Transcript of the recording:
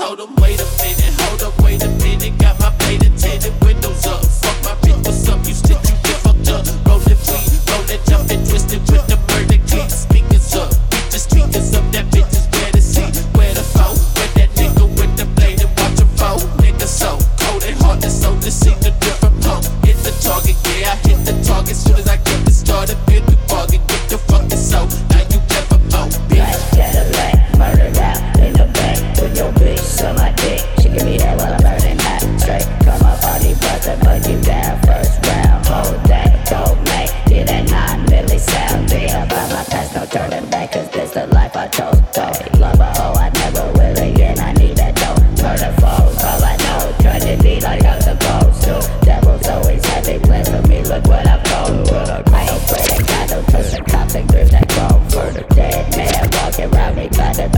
told him, wait a minute, hold up, wait a minute. They play for me, look what I found. gone I ain't swear to God, don't the cops and grips that crawl For the dead man walking around me Got the